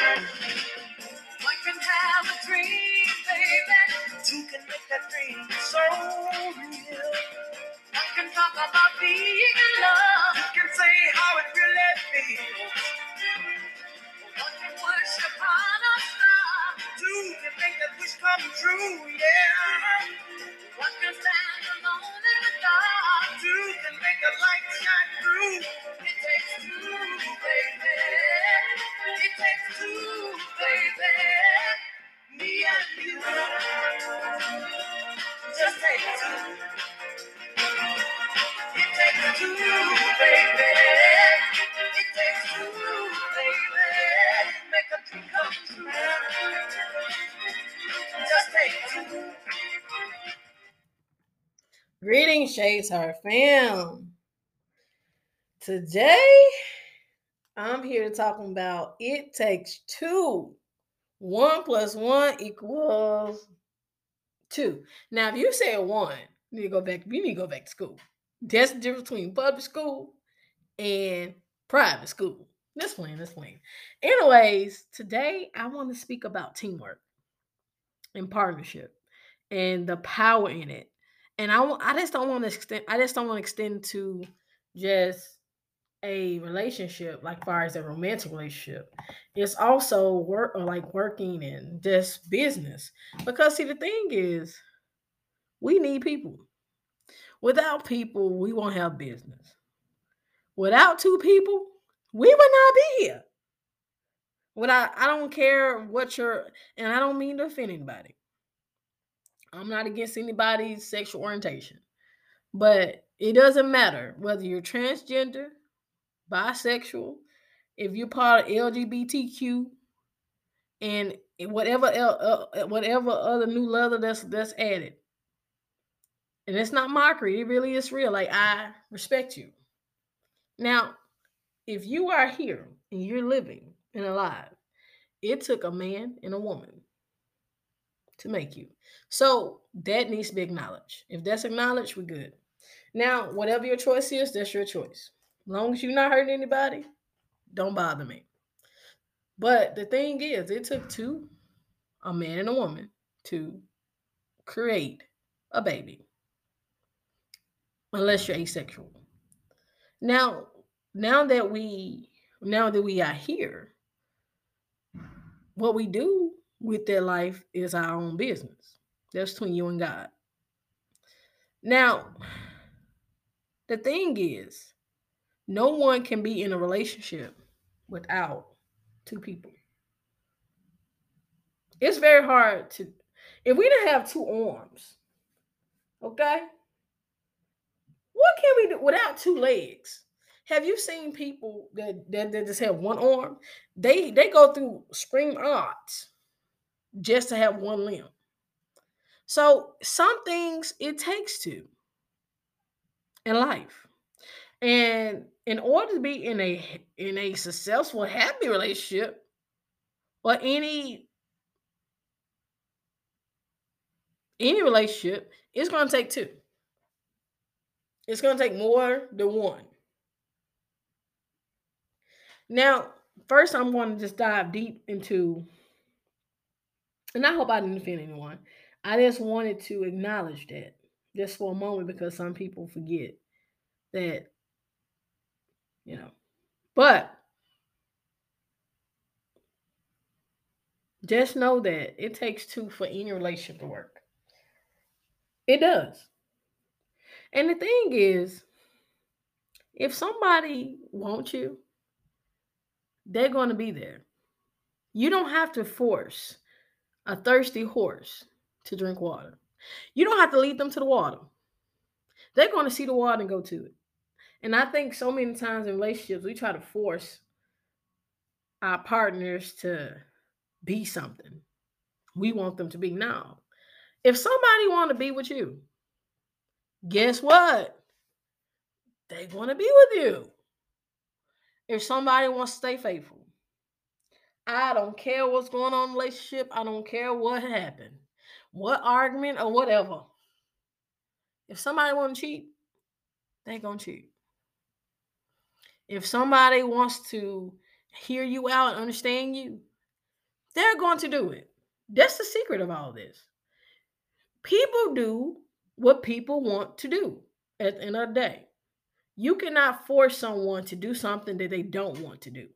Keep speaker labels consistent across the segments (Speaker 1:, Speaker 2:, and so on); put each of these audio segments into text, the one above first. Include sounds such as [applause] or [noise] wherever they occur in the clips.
Speaker 1: One can have a dream, baby. Two can make that dream so real. One can talk about being in love. You can say how it really feels. One can a star. Two can make that wish come true,
Speaker 2: Greetings, Shay's Heart fam. Today, I'm here to talk about it takes two. One plus one equals two. Now, if you say one, you need to go back. You need to go back to school. That's the difference between public school and private school. This plain, this plain. Anyways, today I want to speak about teamwork and partnership and the power in it and I, I just don't want to extend i just don't want to extend to just a relationship like far as a romantic relationship. It's also work or uh, like working and just business. Because see the thing is we need people. Without people we won't have business. Without two people we would not be here. Without i don't care what your and i don't mean to offend anybody i'm not against anybody's sexual orientation but it doesn't matter whether you're transgender, bisexual, if you're part of LGBTQ, and whatever uh, whatever other new leather that's that's added. And it's not mockery; it really is real. Like I respect you. Now, if you are here and you're living and alive, it took a man and a woman to make you. So that needs to be acknowledged. If that's acknowledged, we're good. Now, whatever your choice is, that's your choice. As long as you're not hurting anybody, don't bother me. But the thing is, it took two, a man and a woman, to create a baby. Unless you're asexual. Now, now that we now that we are here, what we do with their life is our own business. That's between you and God. Now, the thing is, no one can be in a relationship without two people. It's very hard to, if we didn't have two arms, okay? What can we do without two legs? Have you seen people that, that, that just have one arm? They they go through spring odds just to have one limb. So some things it takes two in life. And in order to be in a in a successful, happy relationship, or any any relationship, it's gonna take two. It's gonna take more than one. Now, first I'm to just dive deep into, and I hope I didn't offend anyone. I just wanted to acknowledge that just for a moment because some people forget that, you know. But just know that it takes two for any relationship to work. It does. And the thing is, if somebody wants you, they're going to be there. You don't have to force a thirsty horse to drink water. You don't have to lead them to the water. They're going to see the water and go to it. And I think so many times in relationships, we try to force our partners to be something. We want them to be now. If somebody want to be with you, guess what? They're going to be with you. If somebody wants to stay faithful, I don't care what's going on in the relationship. I don't care what happened, what argument or whatever. If somebody want to cheat, they gonna cheat. If somebody wants to hear you out and understand you, They're going to do it. That's the secret of all this. People do what people want to do at the end of the day. You cannot force someone to do something that they don't want to do.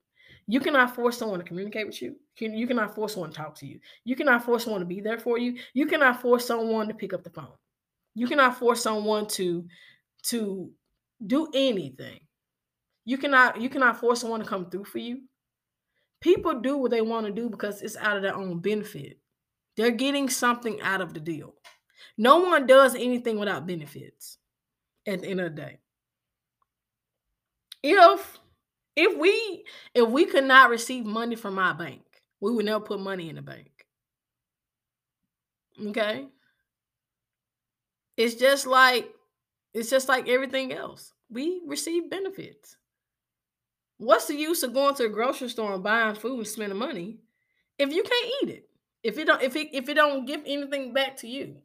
Speaker 2: You cannot force someone to communicate with you. You cannot force someone to talk to you. You cannot force someone to be there for you. You cannot force someone to pick up the phone. You cannot force someone to to do anything. You cannot you cannot force someone to come through for you. People do what they want to do because it's out of their own benefit. They're getting something out of the deal. No one does anything without benefits at the end of the day. If if we if we could not receive money from our bank, we would never put money in the bank. Okay? It's just like it's just like everything else. We receive benefits. What's the use of going to a grocery store and buying food and spending money if you can't eat it? If it don't if it if it don't give anything back to you.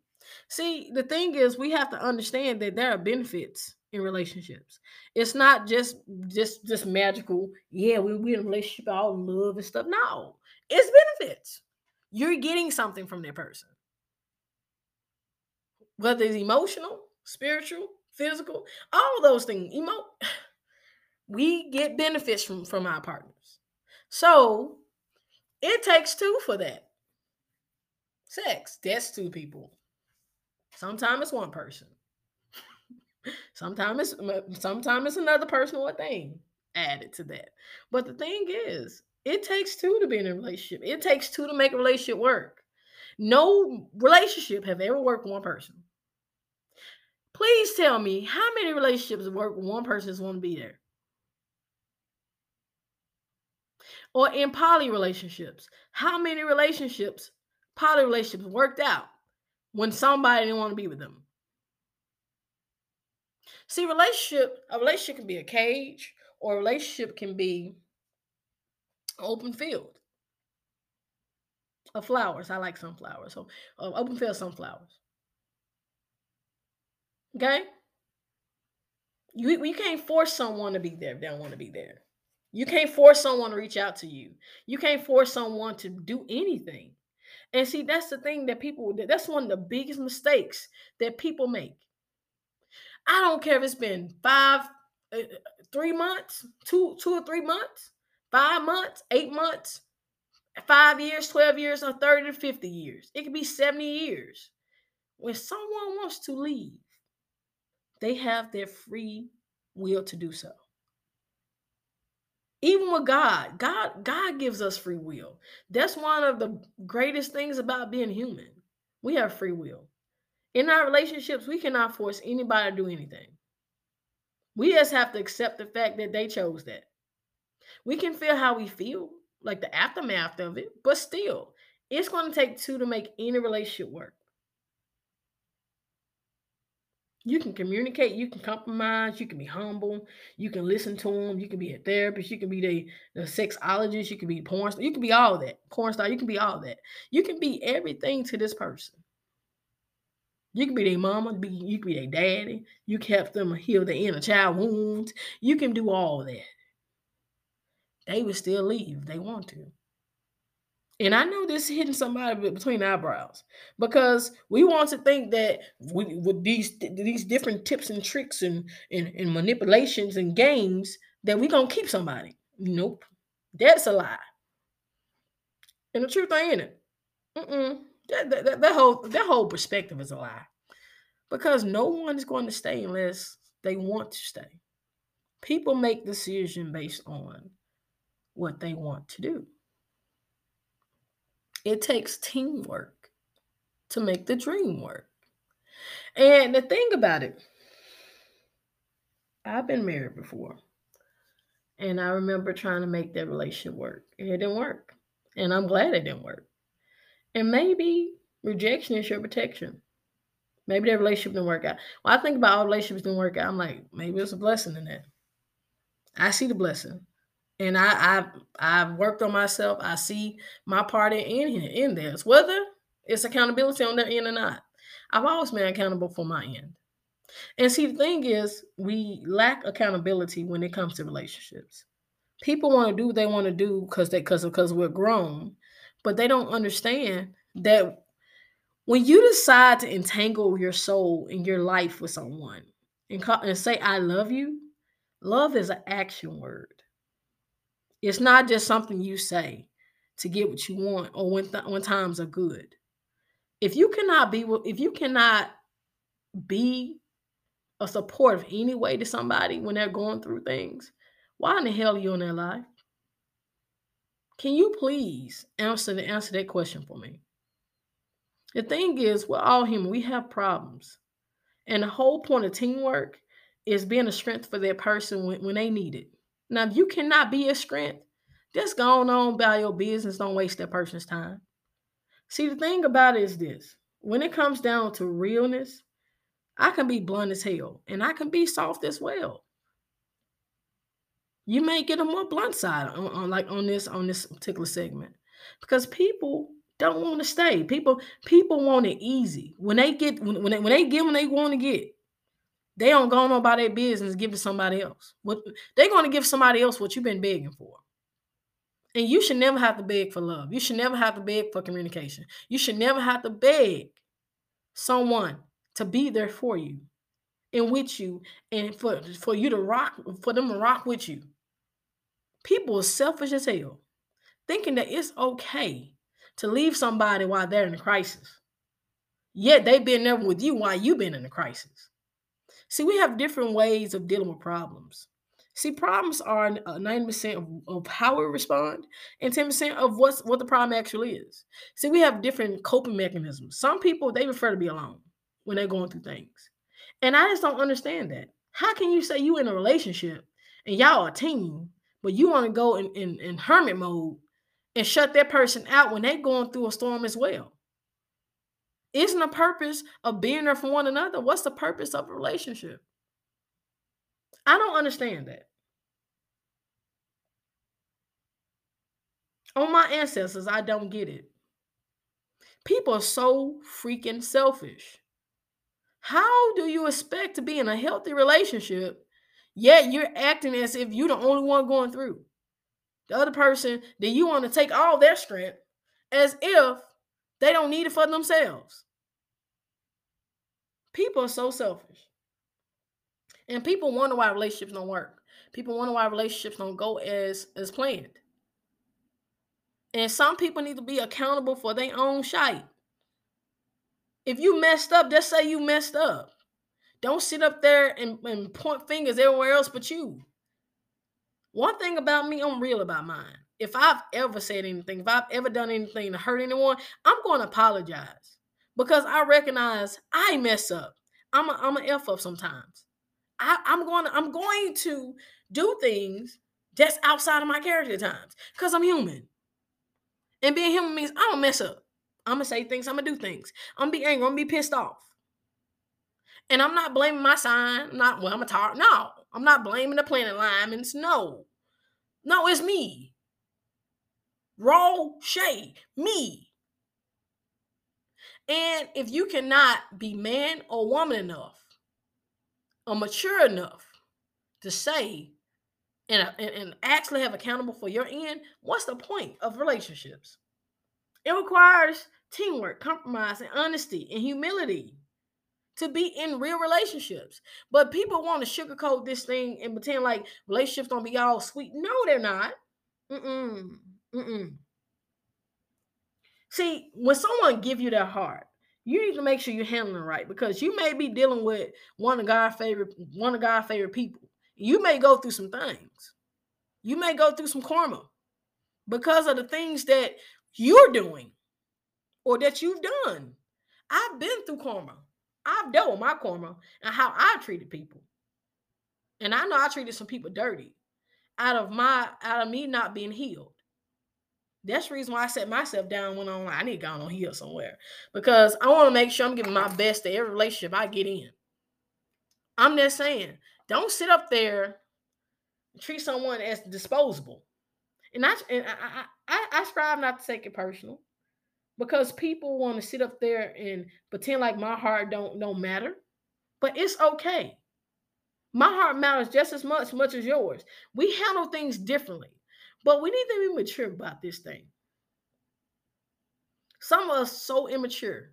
Speaker 2: See, the thing is we have to understand that there are benefits in relationships. It's not just just just magical, yeah, we we in a relationship all love and stuff. No, it's benefits. You're getting something from that person. Whether it's emotional, spiritual, physical, all those things. Emo- [sighs] we get benefits from from our partners. So it takes two for that. Sex, that's two people. Sometimes it's one person. Sometimes it's sometimes it's another person or thing added to that. But the thing is, it takes two to be in a relationship. It takes two to make a relationship work. No relationship have ever worked one person. Please tell me how many relationships work one person just want to be there? Or in poly relationships, how many relationships, poly relationships worked out when somebody didn't want to be with them? See, relationship, a relationship can be a cage, or a relationship can be open field of flowers. I like sunflowers. So uh, open field sunflowers. Okay? You, you can't force someone to be there if they don't want to be there. You can't force someone to reach out to you. You can't force someone to do anything. And see, that's the thing that people, that's one of the biggest mistakes that people make. I don't care if it's been five, uh, three months, two, two or three months, five months, eight months, five years, 12 years, or 30 to 50 years. It could be 70 years. When someone wants to leave, they have their free will to do so. Even with God, God, God gives us free will. That's one of the greatest things about being human. We have free will. In our relationships, we cannot force anybody to do anything. We just have to accept the fact that they chose that. We can feel how we feel, like the aftermath of it, but still, it's going to take two to make any relationship work. You can communicate, you can compromise, you can be humble, you can listen to them, you can be a therapist, you can be the, the sexologist, you can be porn star, you can be all that. Porn star, you can be all that. You can be everything to this person. You can be their mama, be, you can be their daddy. You can help them heal their inner child wounds. You can do all that. They would still leave if they want to. And I know this hitting somebody between eyebrows because we want to think that we, with these these different tips and tricks and, and, and manipulations and games that we're gonna keep somebody. Nope, that's a lie. And the truth ain't it. Mm-mm. That, that, that, whole that whole perspective is a lie because no one is going to stay unless they want to stay. People make decisions based on what they want to do. It takes teamwork to make the dream work. And the thing about it, I've been married before. And I remember trying to make that relationship work. And it didn't work. And I'm glad it didn't work. And maybe rejection is your protection. Maybe that relationship didn't work out. When I think about all relationships didn't work out, I'm like, maybe it's a blessing in that. I see the blessing and I, I've I've worked on myself. I see my part in in this, whether it's accountability on their end or not. I've always been accountable for my end. And see, the thing is, we lack accountability when it comes to relationships. People want to do what they want to do because they because because we're grown, but they don't understand that when you decide to entangle your soul in your life with someone and, call, and say i love you love is an action word. It's not just something you say to get what you want or when, th- when times are good. If you cannot be if you cannot be a support of any way to somebody when they're going through things why in the hell are you in their life can you please answer the answer that question for me? The thing is we're all human. We have problems. And the whole point of teamwork is being a strength for that person when, when they need it. Now if you cannot be a strength just go on about your business. Don't waste that person's time. See, the thing about it is this. When it comes down to realness, I can be blunt as hell and I can be soft as well. You may get a more blunt side on, on like on this on this particular segment because people don't want to stay. People people want it easy. When they get when, when they when they get when they want to get, they don't go on about their business, give to somebody else. What they're going to give somebody else what you've been begging for. And you should never have to beg for love. You should never have to beg for communication. You should never have to beg someone to be there for you and with you and for, for you to rock, for them to rock with you. People are selfish as hell, thinking that it's okay to leave somebody while they're in a crisis. Yet they've been there with you while you've been in a crisis. See, we have different ways of dealing with problems. See, problems are 90% uh, of, of how we respond and 10% of what's what the problem actually is. See, we have different coping mechanisms. Some people they prefer to be alone when they're going through things. And I just don't understand that. How can you say you in a relationship and y'all a team, but you want to go in, in, in hermit mode and shut that person out when they're going through a storm as well? Isn't the purpose of being there for one another? What's the purpose of a relationship? I don't understand that. On my ancestors, I don't get it. People are so freaking selfish. How do you expect to be in a healthy relationship, yet you're acting as if you're the only one going through? The other person that you want to take all their strength as if they don't need it for themselves. People are so selfish. And people wonder why relationships don't work. People wonder why relationships don't go as as planned. And some people need to be accountable for their own shite. If you messed up, just say you messed up. Don't sit up there and, and point fingers everywhere else but you. One thing about me, I'm real about mine. If I've ever said anything, if I've ever done anything to hurt anyone, I'm going to apologize because I recognize I mess up. I'm a, I'm a f up sometimes. I, I'm going to, I'm going to do things that's outside of my character times because I'm human. And being human means I'm gonna mess up. I'm gonna say things. I'm gonna do things. I'm gonna be angry. I'm gonna be pissed off. And I'm not blaming my sign. Not well. I'm a tar. No, I'm not blaming the planet alignments. No, no, it's me. Raw shade, me. And if you cannot be man or woman enough, or mature enough to say and, and actually have accountable for your end, what's the point of relationships? It requires teamwork, compromise, and honesty and humility to be in real relationships. But people want to sugarcoat this thing and pretend like relationships don't be all sweet. No, they're not. Mm-mm. Mm-mm. See, when someone give you their heart, you need to make sure you're handling right because you may be dealing with one of God's favorite one of God's favorite people you may go through some things. You may go through some karma because of the things that you're doing or that you've done. I've been through karma. I've dealt with my karma and how I treated people. And I know I treated some people dirty out of my out of me not being healed. That's the reason why I set myself down when I'm like, I need to go on heal somewhere. Because I want to make sure I'm giving my best to every relationship I get in. I'm just saying, don't sit up there treat someone as disposable. And I and I, I, I strive not to take it personal because people want to sit up there and pretend like my heart don't don't matter. But it's okay. My heart matters just as much much as yours. We handle things differently, but we need to be mature about this thing. Some of us so immature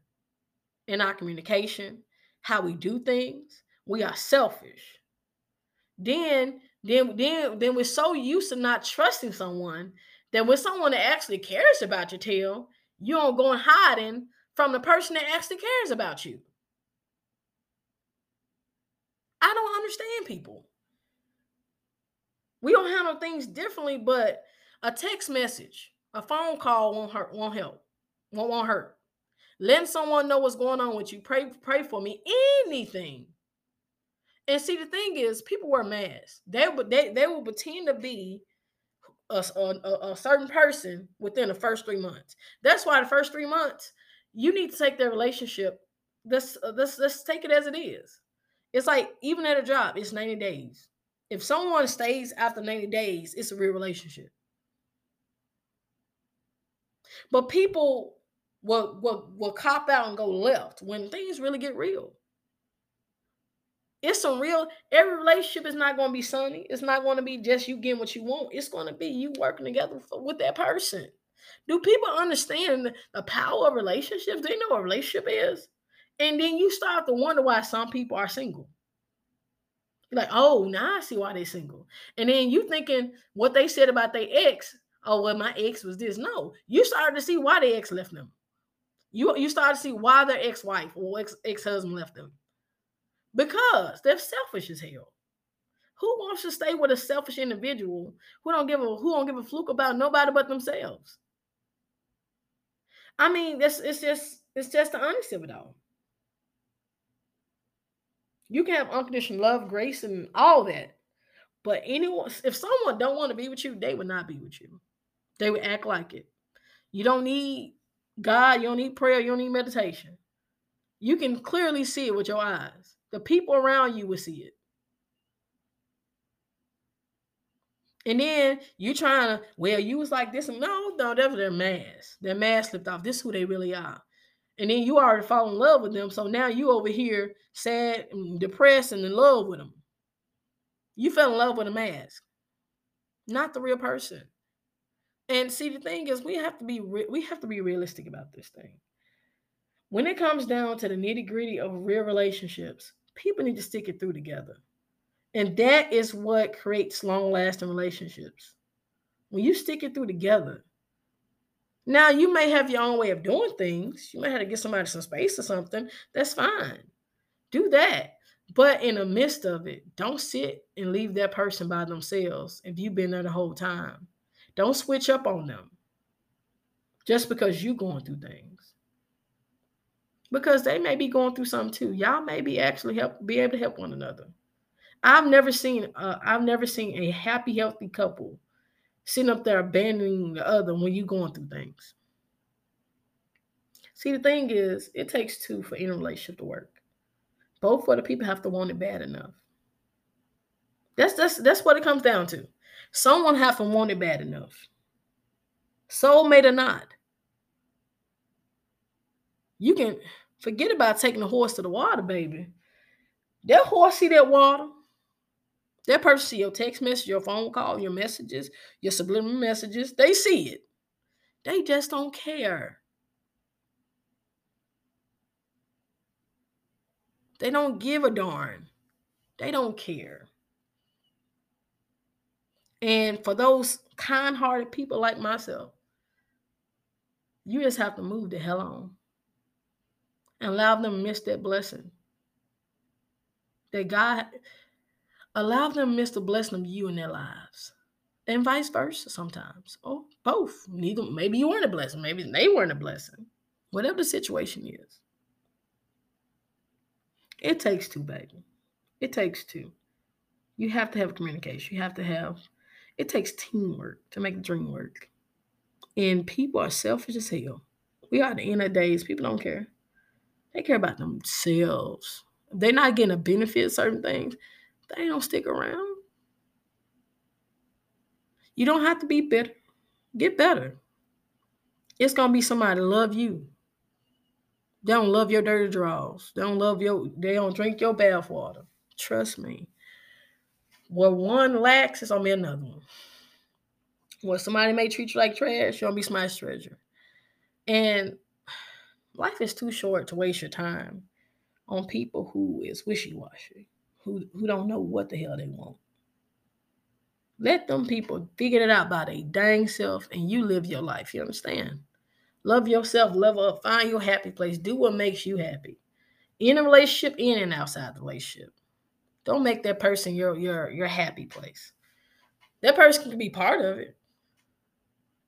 Speaker 2: in our communication, how we do things. We are selfish. Then, then, then, then we're so used to not trusting someone that when someone that actually cares about your tail, you don't go and hiding from the person that actually cares about you. I don't understand people. We don't handle things differently, but a text message, a phone call won't hurt, won't help, won't, won't hurt. Letting someone know what's going on with you. Pray, pray for me. Anything. And see, the thing is, people wear masks. They would they, they will pretend to be a, a, a, certain person within the first three months. That's why the first three months, you need to take their relationship. Let's, let's, let's take it as it is. It's like even at a job, it's 90 days. If someone stays after 90 days, it's a real relationship. But people will, will, will cop out and go left when things really get real. It's some real, every relationship is not going to be sunny. It's not going to be just you getting what you want. It's going to be you working together for, with that person. Do people understand the power of relationships? They know what a relationship is? And then you start to wonder why some people are single. Like, oh, now I see why they're single. And then you thinking what they said about their ex. Oh, well, my ex was this. No, you started to see why their ex left them. You you started to see why their ex-wife or ex ex-husband left them. Because they're selfish as hell. Who wants to stay with a selfish individual who don't give a who don't give a fluke about nobody but themselves? I mean, this it's just it's just the honesty of it all. You can have unconditional love, grace, and all that. But anyone, if someone don't want to be with you, they would not be with you. They would act like it. You don't need God, you don't need prayer, you don't need meditation. You can clearly see it with your eyes. The people around you will see it. And then you're trying to, well, you was like this. No, no, that was their mask. Their mask slipped off. This is who they really are. And then you already fall in love with them. So now you over here sad and depressed and in love with them. You fell in love with a mask, not the real person. And see, the thing is, we have to be re- we have to be realistic about this thing. When it comes down to the nitty gritty of real relationships, people need to stick it through together. And that is what creates long lasting relationships. When you stick it through together. Now, you may have your own way of doing things. You may have to get somebody some space or something. That's fine. Do that. But in the midst of it, don't sit and leave that person by themselves if you've been there the whole time. Don't switch up on them just because you're going through things. Because they may be going through something too. Y'all may be actually help be able to help one another. I've never seen uh, I've never seen a happy, healthy couple sitting up there abandoning the other when you're going through things. See, the thing is, it takes two for any relationship to work. Both of the people have to want it bad enough. That's that's that's what it comes down to. Someone have to want it bad enough. Soulmate or not. You can forget about taking the horse to the water, baby. That horse see that water. That person see your text message, your phone call, your messages, your subliminal messages. They see it. They just don't care. They don't give a darn. They don't care. And for those kind hearted people like myself, you just have to move the hell on and allow them to miss that blessing. That God, allow them to miss the blessing of you in their lives. And vice versa sometimes. Or both. Neither maybe you weren't a blessing. Maybe they weren't a blessing. Whatever the situation is. It takes two, baby. It takes two. You have to have communication. You have to have it takes teamwork to make the dream work. And people are selfish as hell. We are at the end of days, people don't care. They care about themselves. If they're not getting a benefit certain things, they don't stick around. You don't have to be better. Get better. It's gonna be somebody love you. They don't love your dirty draws. They don't love your. They don't drink your bath water. Trust me. Where one lacks, it's gonna be another one. Where somebody may treat you like trash, you're gonna be somebody's treasure. And life is too short to waste your time on people who is wishy-washy, who who don't know what the hell they want. Let them people figure it out by their dang self and you live your life. You understand? Love yourself, level up, find your happy place, do what makes you happy. In a relationship, in and outside the relationship. Don't make that person your your your happy place. That person can be part of it.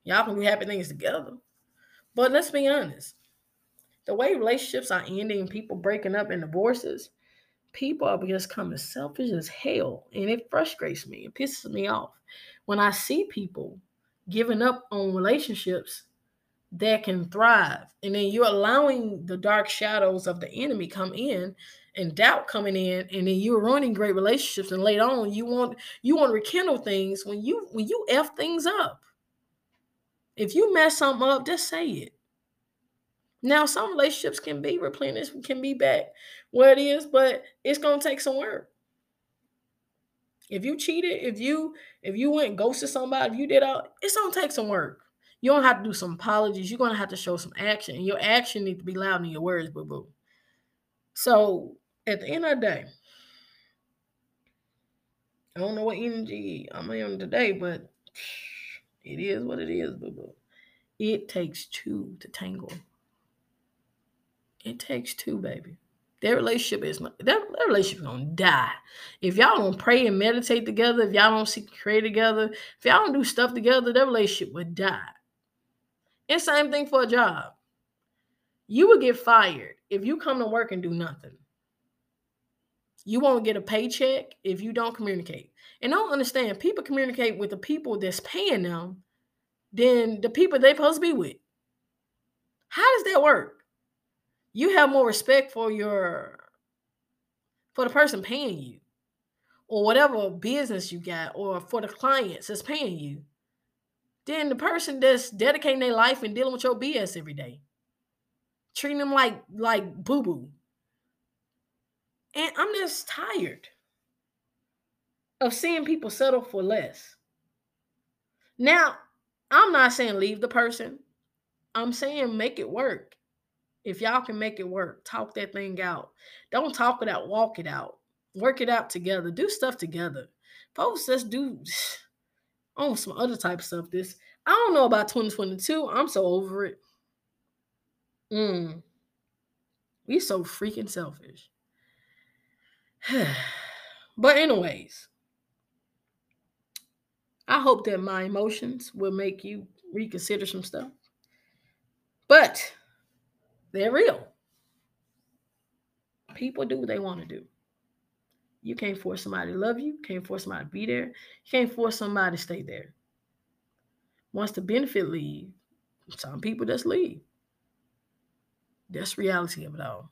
Speaker 2: Y'all can be happy things together. But let's be honest. The way relationships are ending, people breaking up and divorces, people are just coming selfish as hell. And it frustrates me. It pisses me off. When I see people giving up on relationships that can thrive. And then you're allowing the dark shadows of the enemy come in and doubt coming in, and then you're ruining great relationships. And later on, you want you want to rekindle things when you when you f things up. If you mess something up, just say it. Now, some relationships can be replenished, can be back where it is, but it's gonna take some work. If you cheated, if you if you went ghosted somebody, if you did all, it's gonna take some work. You don't have to do some apologies. You're gonna have to show some action, and your action needs to be loud in your words, boo boo. So at the end of the day, I don't know what energy I'm on today, but it is what it is, boo boo. It takes two to tangle. It takes two, baby. Their relationship is their, their relationship gonna die. If y'all don't pray and meditate together, if y'all don't seek pray together, if y'all don't do stuff together, their relationship would die. And same thing for a job. You will get fired if you come to work and do nothing. You won't get a paycheck if you don't communicate. And I don't understand. People communicate with the people that's paying them than the people they're supposed to be with. How does that work? You have more respect for your for the person paying you or whatever business you got or for the clients that's paying you than the person that's dedicating their life and dealing with your BS every day. Treating them like like boo-boo. And I'm just tired of seeing people settle for less. Now, I'm not saying leave the person. I'm saying make it work. If y'all can make it work, talk that thing out. Don't talk it out, walk it out. Work it out together. Do stuff together. Folks, let's do [sighs] on some other type of stuff. This I don't know about 2022. I'm so over it. Mm. We so freaking selfish. [sighs] but anyways, I hope that my emotions will make you reconsider some stuff. But they're real. People do what they want to do. You can't force somebody to love you. Can't force somebody to be there. You can't force somebody to stay there. Once the benefit leave, some people just leave. That's reality of it all.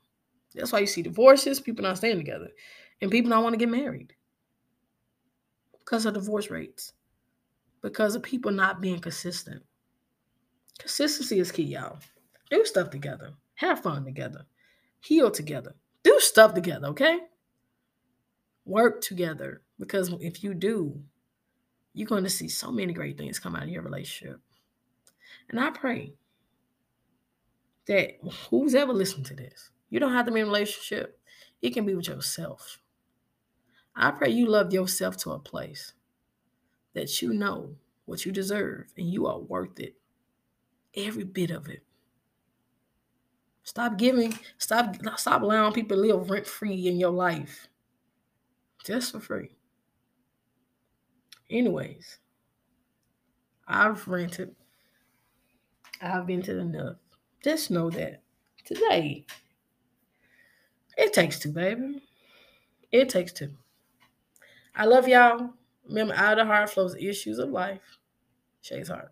Speaker 2: That's why you see divorces, people not staying together, and people don't want to get married because of divorce rates, because of people not being consistent. Consistency is key, y'all. Do stuff together, have fun together, heal together, do stuff together, okay? Work together because if you do, you're going to see so many great things come out of your relationship. And I pray that who's ever listened to this, you don't have to be in a relationship. It can be with yourself. I pray you love yourself to a place that you know what you deserve and you are worth it. Every bit of it. Stop giving, stop, stop allowing people to live rent free in your life just for free. Anyways, I've rented. I've been to enough. Just know that today, it takes two, baby. It takes two. I love y'all. Remember, out of the heart flows issues of life. Shay's heart.